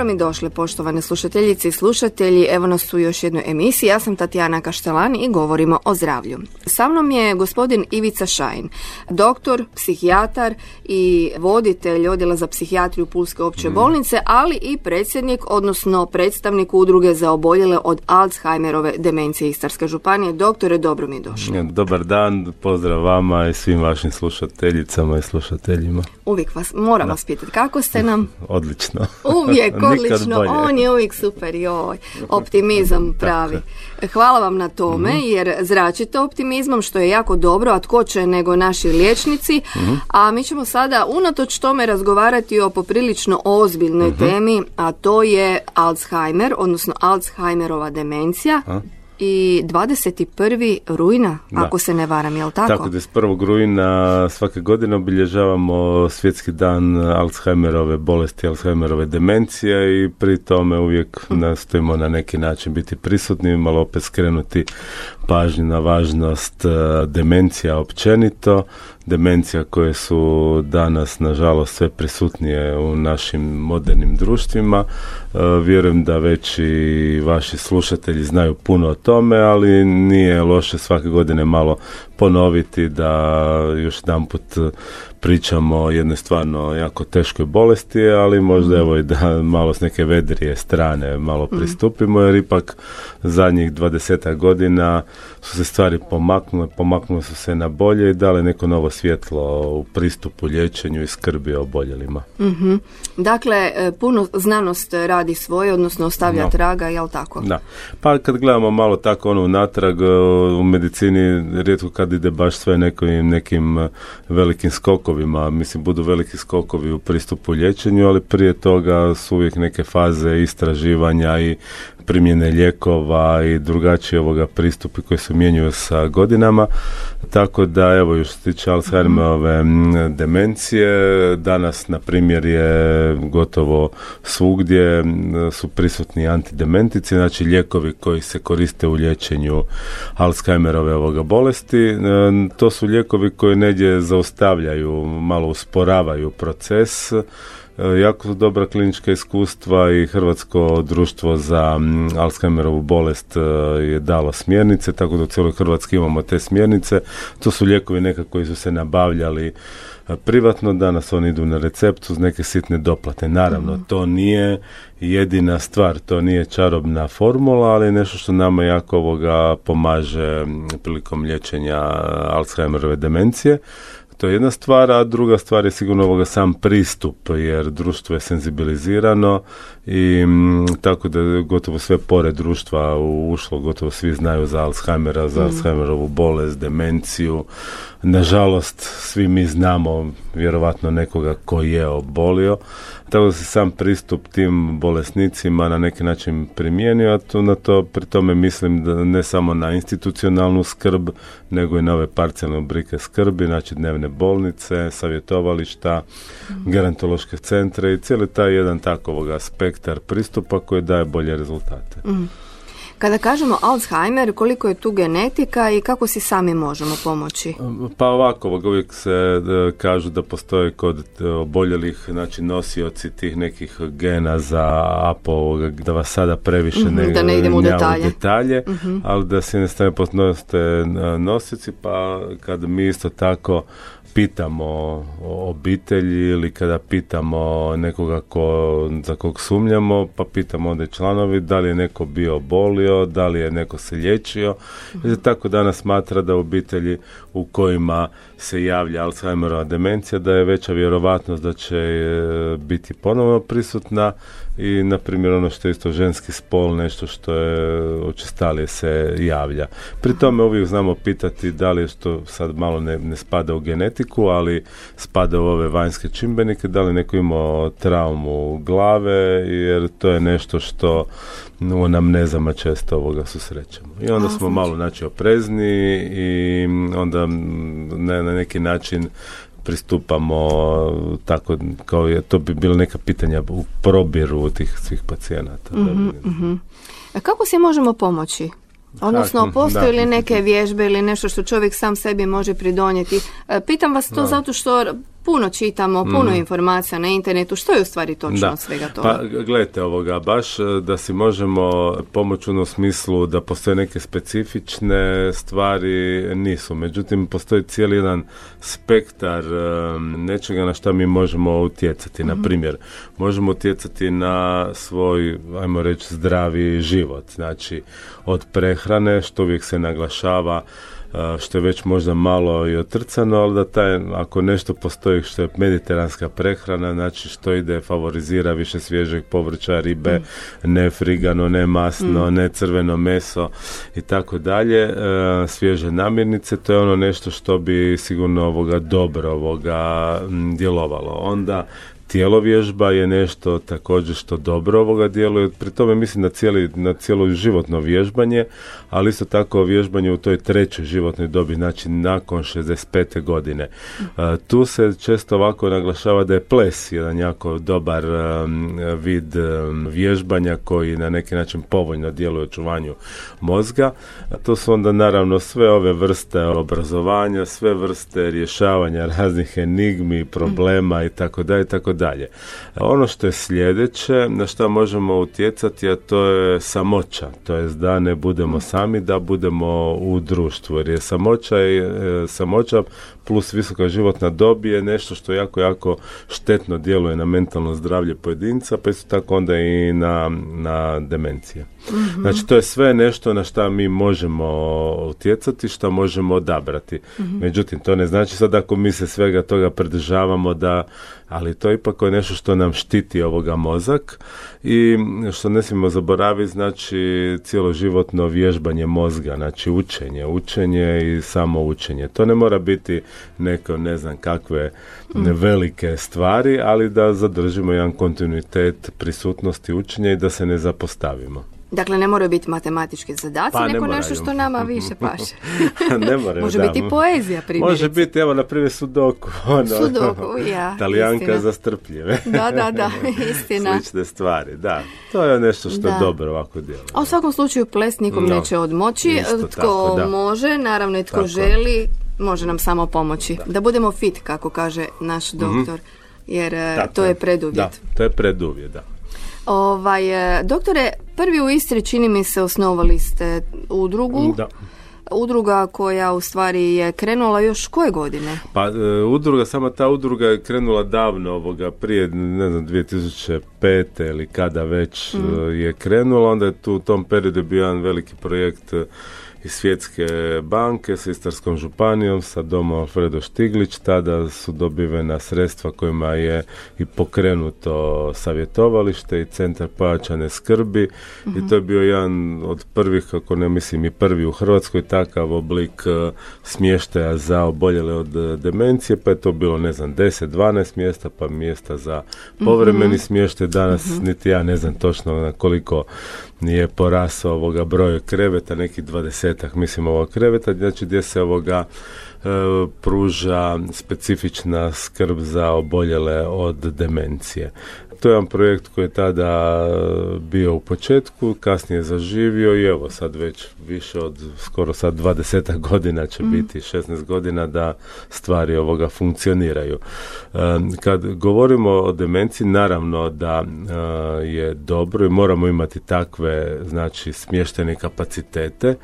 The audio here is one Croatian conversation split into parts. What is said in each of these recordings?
Dobro mi došli, poštovane slušateljice i slušatelji. Evo nas u još jednoj emisiji. Ja sam Tatjana Kaštelan i govorimo o zdravlju. Sa mnom je gospodin Ivica Šajn, doktor, psihijatar i voditelj odjela za psihijatriju Pulske opće Mhm. bolnice, ali i predsjednik, odnosno predstavnik udruge za oboljele od Alzheimerove demencije Istarske županije. Doktore, dobro mi došli. Dobar dan, pozdrav vama i svim vašim slušateljicama i slušateljima. Uvijek vas, moram vas pitati, kako ste nam? Odlično. Uvijek, odlično, bolje. on je uvijek super, joj, optimizam pravi. Hvala vam na tome, Mhm. jer zračite optimizmom, što je jako dobro, a tko će nego naši liječnici, Mhm. a mi ćemo sada unatoč tome razgovarati o poprilično ozbiljnoj Mhm. temi, a to je Alzheimer, odnosno Alzheimerova demencija. I 21. rujna, Da. ako se ne varam, jel tako? Tako da s 1. rujna svake godine obilježavamo svjetski dan Alzheimerove bolesti, Alzheimerove demencije i pri tome uvijek nastojimo na neki način biti prisutni, malo opet skrenuti pažnju na važnost e, demencija općenito, demencija koje su danas nažalost sve prisutnije u našim modernim društvima. E, Vjerujem da već i vaši slušatelji znaju puno o tome, ali nije loše svake godine malo ponoviti da još jedan put pričamo o jednoj stvarno jako teškoj bolesti, ali možda evo i da malo s neke vedrije strane malo pristupimo, jer ipak zadnjih dvadesetak godina su se stvari pomaknule, pomaknule su se na bolje i dale neko novo svjetlo u pristupu liječenju i skrbi o oboljelima. Mhm. Dakle, e, puno znanost radi svoje, odnosno ostavlja No. traga, jel tako? Da. Pa kad gledamo malo tako ono natrag u medicini rijetko kad ide baš sve nekim, nekim eh, velikim skokovima, mislim budu veliki skokovi u pristupu liječenju, ali prije toga su uvijek neke faze istraživanja i primjene lijekova i drugačije ovoga pristupi koji se mijenjaju sa godinama. Tako da evo još se tiče Alzheimerove demencije, danas na primjer je gotovo svugdje su prisutni antidementici, znači lijekovi koji se koriste u liječenju Alzheimerove ovoga bolesti. E, To su lijekovi koji negdje zaustavljaju, malo usporavaju proces. Jako su dobra klinička iskustva i Hrvatsko društvo za Alzheimerovu bolest e, je dalo smjernice, tako da u cijeloj Hrvatskoj imamo te smjernice. To su lijekovi neka koji su se nabavljali e, privatno, danas oni idu na recept uz neke sitne doplate. Naravno, to nije jedina stvar, to nije čarobna formula, ali je nešto što nama jako ovoga pomaže prilikom liječenja Alzheimerove demencije. To je jedna stvar, a druga stvar je sigurno ovoga sam pristup, jer društvo je senzibilizirano i mm, tako da gotovo sve pore društva ušlo, gotovo svi znaju za Alzheimera, za Alzheimerovu bolest, demenciju. Nažalost, svi mi znamo vjerovatno nekoga ko je obolio, tako da se sam pristup tim bolesnicima na neki način primijenio, a tu na to pri tome mislim da ne samo na institucionalnu skrb, nego i na ove parcijalne oblike skrbi, znači dnevne bolnice, savjetovališta, gerontološke centre i cijeli taj jedan takovog spektar pristupa koji daje bolje rezultate. Kada kažemo Alzheimer, koliko je tu genetika i kako si sami možemo pomoći? Pa ovako, uvijek se e, kažu da postoje kod e, oboljelih, znači nosioci tih nekih gena za APO, da vas sada previše Mhm, ne, da ne idemo u detalje. Detalje, ali da s jedne strane postoje nosioci, pa kad mi isto tako pitamo obitelji ili kada pitamo nekoga ko, za kog sumnjamo, pa pitamo onda članovi da li je neko bio obolio, da li je neko se liječio. Tako danas smatra da obitelji u kojima se javlja Alzheimerova demencija, da je veća vjerovatnost da će e, biti ponovno prisutna i na primjer ono što je isto ženski spol, nešto što je učestalije se javlja. Pri tome uvijek znamo pitati da li je što sad malo ne, ne spada u genetiku, ali spada u ove vanjske čimbenike, da li neko imao traumu glave, jer to je nešto što u anamnezama često ovoga susrećemo. I onda A, smo znači. malo znači oprezni i onda mm, na, na neki način pristupamo tako kao je, to bi bilo neka pitanja u probiru tih svih pacijenata. mm Kako se možemo pomoći? Odnosno, postoje li neke vježbe ili nešto što čovjek sam sebi može pridonijeti? E, pitam vas to zato što puno čitamo, puno mm. informacija na internetu. Što je u stvari točno da. od svega toga? Pa gledajte ovoga, baš e, da si možemo pomoći u smislu da postoje neke specifične stvari, nisu. Međutim, postoji cijeli jedan spektar e, nečega na što mi možemo utjecati. Na mhm. primjer, možemo utjecati na svoj, ajmo reći, zdravi život. Znači, od prehrane, što uvijek se naglašava, što je već možda malo i otrcano, ali da taj, ako nešto postoji što je mediteranska prehrana, znači što ide, favorizira više svježeg povrća, ribe, mm. ne frigano, ne masno, mm. ne crveno meso i tako dalje, e, svježe namirnice, to je ono nešto što bi sigurno ovoga dobro ovoga djelovalo. Onda vježba je nešto također što dobro ovoga djeluje. Pri tome mislim na, cijeli, na cijelo životno vježbanje, ali isto tako vježbanje u toj trećoj životnoj dobi, znači nakon 65. godine. tu se često ovako naglašava da je ples jedan jako dobar vid vježbanja koji na neki način povoljno djeluje očuvanju mozga. to su onda naravno sve ove vrste obrazovanja, sve vrste rješavanja raznih enigmi, problema i tako dalje, tako dalje. Ono što je sljedeće, na što možemo utjecati, a to je samoća, to je da ne budemo sami, da budemo u društvu, jer je samoća, i, e, samoća plus visoka životna dob je nešto što jako, jako štetno djeluje na mentalno zdravlje pojedinca, pa isto tako onda i na, na demencije. Mhm. Znači, to je sve nešto na što mi možemo utjecati, što možemo odabrati. Mhm. Međutim, to ne znači sad ako mi se svega toga pridržavamo da, ali to ipak je nešto što nam štiti ovoga mozak i što ne smijemo zaboraviti, znači cijeloživotno vježbanje mozga, znači učenje, učenje i samo učenje. To ne mora biti neko ne znam kakve mm. velike stvari, ali da zadržimo jedan kontinuitet prisutnosti učenja i da se ne zapostavimo. Dakle, ne moraju biti matematički zadaci, pa, nego nešto što nama više paše. ne moraju, Može biti poezija, primjerice. Može biti, evo, na primjer, sudoku. Ono, sudoku, ja. Talijanka za strpljive. da, da, da, istina. Slične stvari, da. To je nešto što da. dobro ovako djeluje. A u svakom slučaju ples nikom neće odmoći. Tko može, naravno i tko želi, može nam samo pomoći. Da, budemo fit, kako kaže naš mhm. doktor. Jer e, to je preduvjet. Da, to je preduvjet, da. Ovaj, e, doktore, prvi u Istri čini mi se osnovali ste udrugu. Da. Udruga koja u stvari je krenula još koje godine? Pa e, udruga, sama ta udruga je krenula davno ovoga, prije ne znam 2005. ili kada već mm. je krenula, onda je tu u tom periodu bio jedan veliki projekt iz Svjetske banke s Istarskom županijom, sa domom Alfredo Štiglić. Tada su dobivena sredstva kojima je i pokrenuto savjetovalište i centar pojačane skrbi i to je bio jedan od prvih, kako ne mislim i prvi u Hrvatskoj, takav oblik e, smještaja za oboljele od e, demencije, pa je to bilo, ne znam, 10-12 mjesta, pa mjesta za povremeni mm smještaj. Danas niti ja ne znam točno na koliko nije porasao ovoga broja kreveta, neki dvadesetak mislim ovog kreveta, znači gdje se ovoga e, pruža specifična skrb za oboljele od demencije. To je jedan projekt koji je tada bio u početku, kasnije zaživio i evo sad već više od skoro sad 20 godina će mm. biti 16 godina da stvari ovoga funkcioniraju. E, kad govorimo o demenciji, naravno da e, je dobro i moramo imati takve znači smještene kapacitete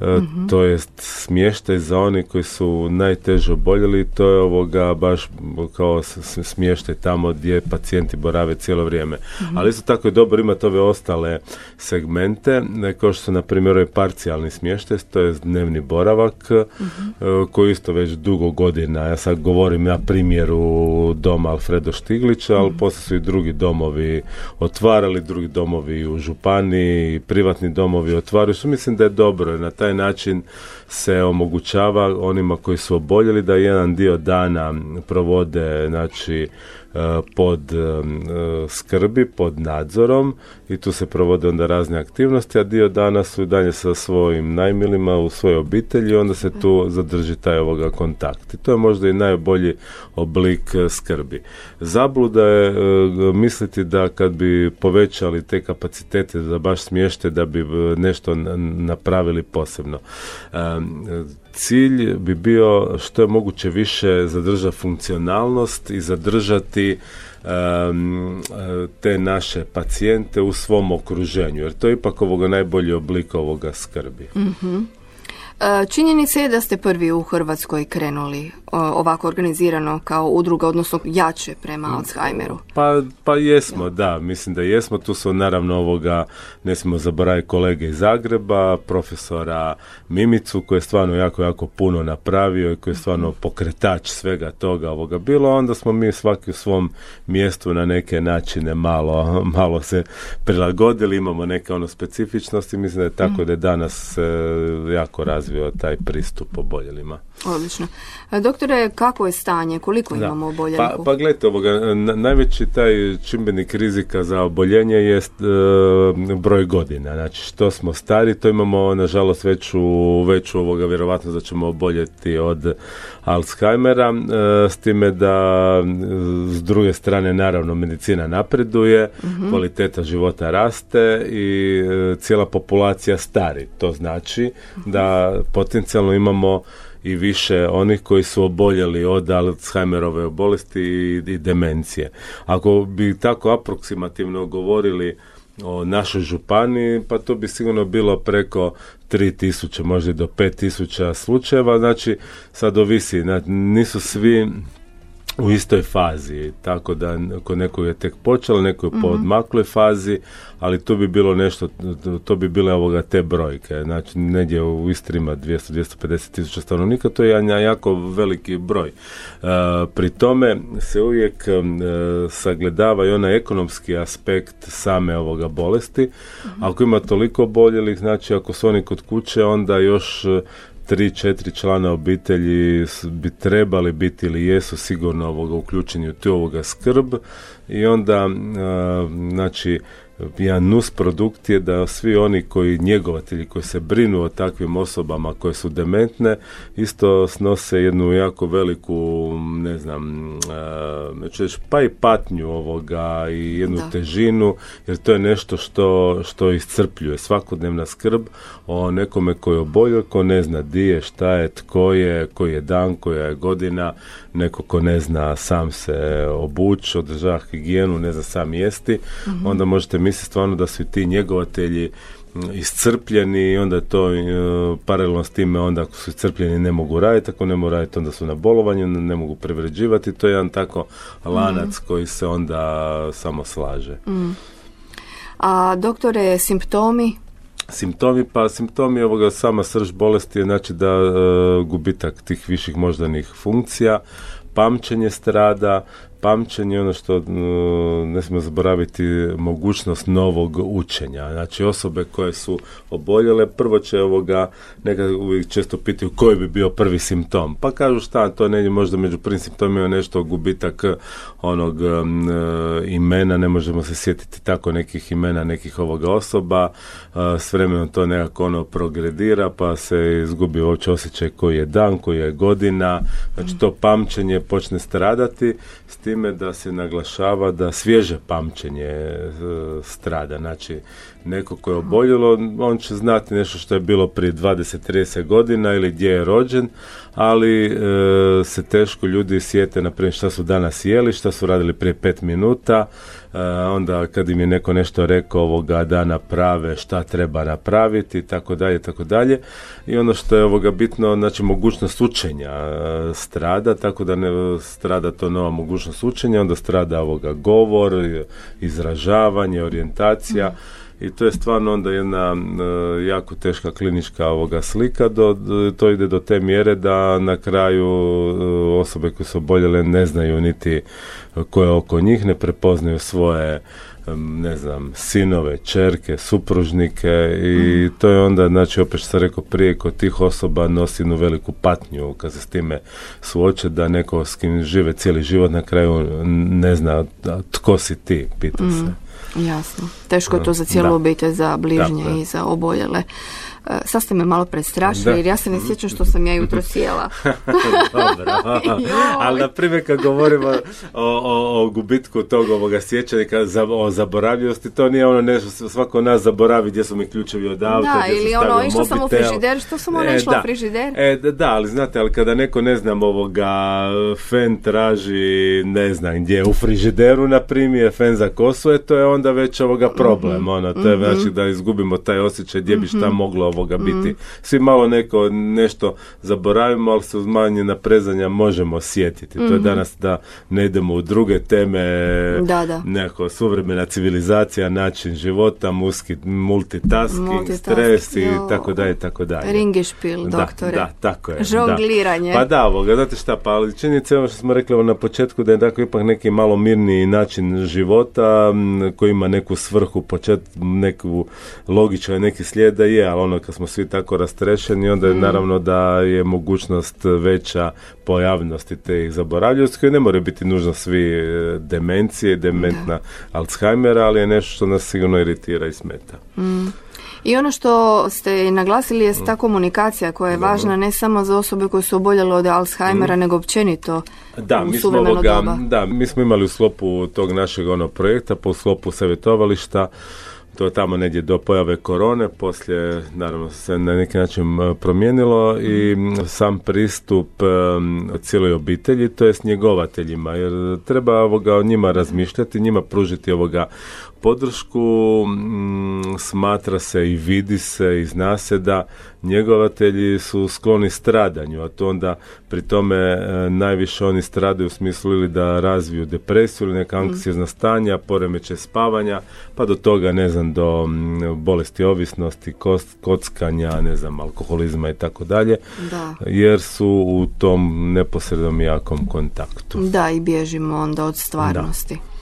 mm to jest smještaj za oni koji su najteže oboljeli, to je ovoga baš kao smještaj tamo gdje pacijenti borave cijelo vrijeme. Mhm. Ali isto tako je dobro imati ove ostale segmente, kao što su na primjer ovaj parcijalni smještaj, to je dnevni boravak, mm koji isto već dugo godina, ja sad govorim na primjeru doma Alfredo Štiglića, ali mm poslije su i drugi domovi otvarali, drugi domovi u županiji, privatni domovi otvaraju, su mislim da je dobro na taj taj način se omogućava onima koji su oboljeli da jedan dio dana provode znači pod e, skrbi pod nadzorom i tu se provode onda razne aktivnosti, a dio dana su dalje sa svojim najmilima u svojoj obitelji, onda se tu zadrži taj ovoga kontakt. I to je možda i najbolji oblik e, skrbi. Zabluda je misliti da kad bi povećali te kapacitete za baš smješte da bi nešto napravili posebno cilj bi bio što je moguće više zadržati funkcionalnost i zadržati te naše pacijente u svom okruženju jer to je ipak ovoga najbolji oblik ovoga skrbi. mm Činjenica je da ste prvi u Hrvatskoj krenuli ovako organizirano kao udruga, odnosno jače prema Alzheimeru. Pa, pa jesmo, da, mislim da jesmo. Tu su naravno ovoga, ne smijemo zaboraviti kolege iz Zagreba, profesora Mimicu koji je stvarno jako, jako puno napravio i koji je stvarno pokretač svega toga ovoga bilo. Onda smo mi svaki u svom mjestu na neke načine malo, malo se prilagodili, imamo neke ono specifičnosti. Mislim da je tako mm. da je danas e, jako razvio taj pristup oboljelima. Odlično. Doktore, kako je stanje? Koliko imamo oboljelih? Pa, pa gledajte, ovoga, najveći taj čimbenik rizika za oboljenje jest e, broj godina. Znači, što smo stari, to imamo, nažalost, veću, veću ovoga, vjerovatno da ćemo oboljeti od Alzheimera, e, s time da s druge strane, naravno, medicina napreduje, mhm. kvaliteta života raste i e, cijela populacija stari. To znači da potencijalno imamo i više onih koji su oboljeli od Alzheimerove bolesti i, i demencije. Ako bi tako aproksimativno govorili o našoj županiji, pa to bi sigurno bilo preko 3000, možda i do 5000 slučajeva, znači sad ovisi, nisu svi u istoj fazi, tako da kod nekog je tek počelo, neko je po mhm. odmakloj fazi, ali to bi bilo nešto, to bi bile ovoga te brojke, znači negdje u Istri ima 200-250 tisuća stanovnika, to je jedan jako veliki broj. E, pri tome se uvijek e, sagledava i onaj ekonomski aspekt same ovoga bolesti, mhm. ako ima toliko boljelih, znači ako su oni kod kuće, onda još tri, četiri člana obitelji bi trebali biti ili jesu sigurno ovoga uključeni u tu ovoga skrb i onda znači jedan nus produkt je da svi oni koji njegovatelji koji se brinu o takvim osobama koje su dementne isto snose jednu jako veliku ne znam uh, pa i patnju ovoga i jednu težinu jer to je nešto što, što iscrpljuje svakodnevna skrb o nekome koji je obolio ko ne zna di je, šta je, tko je koji je dan, koja je godina neko ko ne zna sam se obući, održava higijenu, ne zna sam jesti, mhm. onda možete misliti stvarno da su ti njegovatelji iscrpljeni i onda to e, paralelno s time onda ako su iscrpljeni ne mogu raditi, ako ne mogu raditi onda su na bolovanju, ne mogu privređivati, to je jedan tako lanac mhm. koji se onda samo slaže. Mhm. A doktore, simptomi? Simptomi, pa simptomi ovoga sama srž bolesti je znači da e, gubitak tih viših moždanih funkcija, pamćenje strada, pamćenje, ono što ne smijemo zaboraviti, mogućnost novog učenja. Znači osobe koje su oboljele, prvo će ovoga, neka uvijek često pitaju koji bi bio prvi simptom. Pa kažu šta, to ne možda među prvim simptomima nešto gubitak onog e, imena, ne možemo se sjetiti tako nekih imena nekih ovoga osoba, e, s vremenom to nekako ono progredira, pa se izgubi uopće osjećaj koji je dan, koji je godina, znači to pamćenje počne stradati, s time da se naglašava da svježe pamćenje e, strada. Znači, neko ko je oboljelo, on će znati nešto što je bilo prije 20-30 godina ili gdje je rođen, ali e, se teško ljudi sjete, na primjer, šta su danas jeli, šta su radili prije pet minuta, onda kad im je neko nešto rekao ovoga da naprave, šta treba napraviti, tako dalje, tako dalje. I ono što je ovoga bitno, znači mogućnost učenja e, strada, tako da ne strada to nova mogućnost učenja, onda strada ovoga govor, izražavanje, orijentacija, i to je stvarno onda jedna e, jako teška klinička ovoga slika, do, to ide do te mjere da na kraju e, osobe koje su oboljele ne znaju niti koje oko njih, ne prepoznaju svoje ne znam, sinove, čerke, supružnike i mm. to je onda, znači, opet što sam rekao prije, kod tih osoba nosi jednu veliku patnju kad se s time suoče da neko s kim žive cijeli život na kraju ne zna tko si ti, pita mm. Jasno. Teško je to za cijelu obitelj, za bližnje i za oboljele. E, sad ste me malo prestrašili jer ja se ne sjećam što sam ja jutro sjela. Dobro, ali na primjer kad govorimo o, o, o gubitku tog ovoga sjećanja, o zaboravljivosti, to nije ono nešto, svako nas zaboravi gdje su mi ključevi od auta, Da, ili ono, išla sam u frižider, što sam ono e, išla u frižider? E, da, ali znate, ali kada neko, ne znam, ovoga, fen traži, ne znam, gdje u frižideru, na primjer, fen za kosu, je, to je onda već ovoga problem, mhm. ono, to je mm znači da izgubimo taj osjećaj gdje bi šta mhm. moglo ovoga biti. Mm. Svi malo neko nešto zaboravimo, ali se uz manje naprezanja možemo sjetiti. To je mhm. danas da ne idemo u druge teme, da, da. neko suvremena civilizacija, način života, muski, multitasking, multitasking stres i tako dalje, tako dalje. Ringešpil, doktore. Da, tako je. Žongliranje. Pa da, ovoga, znate šta, pa ali činjenica ono što smo rekli na početku da je tako ipak neki malo mirniji način života koji ima neku svrhu, počet, neku logičan neki slijed da je, ali ono kad smo svi tako rastrešeni, onda je mm. naravno da je mogućnost veća pojavnosti te zaboravljivosti koje ne moraju biti nužno svi e, demencije, dementna Alzheimera, ali je nešto što nas sigurno iritira i smeta. Mm. I ono što ste naglasili je ta mm. komunikacija koja je važna ne samo za osobe koje su oboljele od Alzheimera, mm. nego općenito da, u mi smo ovoga, Da, mi smo imali u sklopu tog našeg ono projekta, po sklopu savjetovališta, to tamo negdje do pojave korone, poslije naravno se na neki način promijenilo i sam pristup cijeloj obitelji, to jest njegovateljima, jer treba ovoga o njima razmišljati, njima pružiti ovoga podršku, smatra se i vidi se i zna se da njegovatelji su skloni stradanju, a to onda pri tome e, najviše oni stradaju u smislu ili da razviju depresiju ili neka anksiozna stanja, poremeće spavanja, pa do toga, ne znam, do bolesti ovisnosti, kockanja, ne znam, alkoholizma i tako dalje, jer su u tom neposrednom jakom kontaktu. Da, i bježimo onda od stvarnosti. E,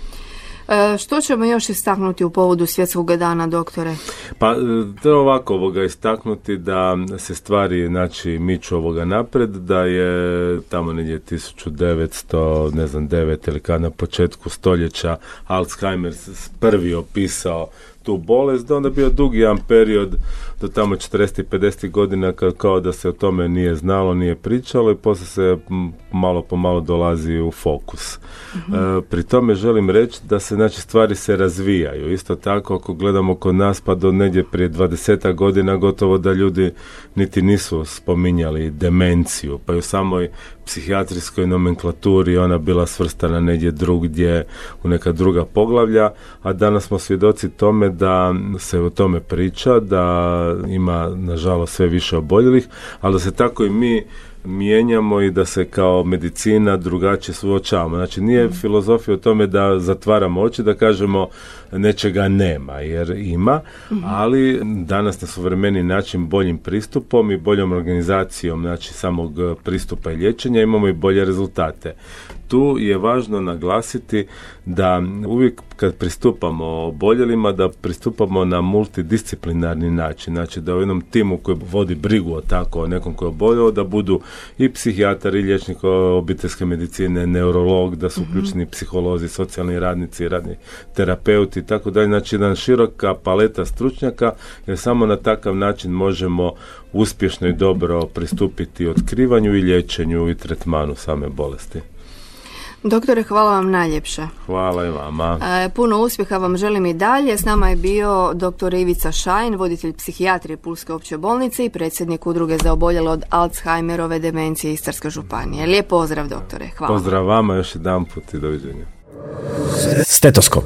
što ćemo još istaknuti u povodu svjetskog dana, doktore? Pa, e, je ovako ovoga istaknuti da se stvari, znači, miču ovoga napred, da je tamo negdje 1900, ne znam, 9 ili kad na početku stoljeća Alzheimer prvi opisao tu bolest, da onda bio dugi jedan period do tamo 40. i 50. godina kao da se o tome nije znalo, nije pričalo i poslije se malo po malo dolazi u fokus. Mhm. E, pri tome želim reći da se znači stvari se razvijaju. Isto tako ako gledamo kod nas pa do negdje prije 20 godina gotovo da ljudi niti nisu spominjali demenciju, pa i u samoj psihijatrijskoj nomenklaturi ona bila svrstana negdje drugdje u neka druga poglavlja, a danas smo svjedoci tome da se o tome priča, da ima nažalost sve više oboljelih, ali da se tako i mi mijenjamo i da se kao medicina drugačije suočavamo. Znači nije mhm. filozofija o tome da zatvaramo oči, da kažemo nečega nema, jer ima, mhm. ali danas na suvremeni način boljim pristupom i boljom organizacijom znači samog pristupa i liječenja imamo i bolje rezultate tu je važno naglasiti da uvijek kad pristupamo oboljelima da pristupamo na multidisciplinarni način, znači da u jednom timu koji vodi brigu o tako o nekom koji je oboljeo, da budu i psihijatar i liječnik obiteljske medicine, neurolog, da su mhm. uključeni psiholozi, socijalni radnici, radni terapeuti i tako dalje, znači jedan široka paleta stručnjaka jer samo na takav način možemo uspješno i dobro pristupiti otkrivanju i liječenju i tretmanu same bolesti. Doktore, hvala vam najljepše. Hvala i vama. E, puno uspjeha vam želim i dalje. S nama je bio dr. Ivica Šajn, voditelj psihijatrije Pulske opće bolnice i predsjednik udruge za oboljele od Alzheimerove demencije Istarske županije. Lijep pozdrav, doktore. Hvala. Pozdrav vama još jedan put i doviđenja. Stetoskop.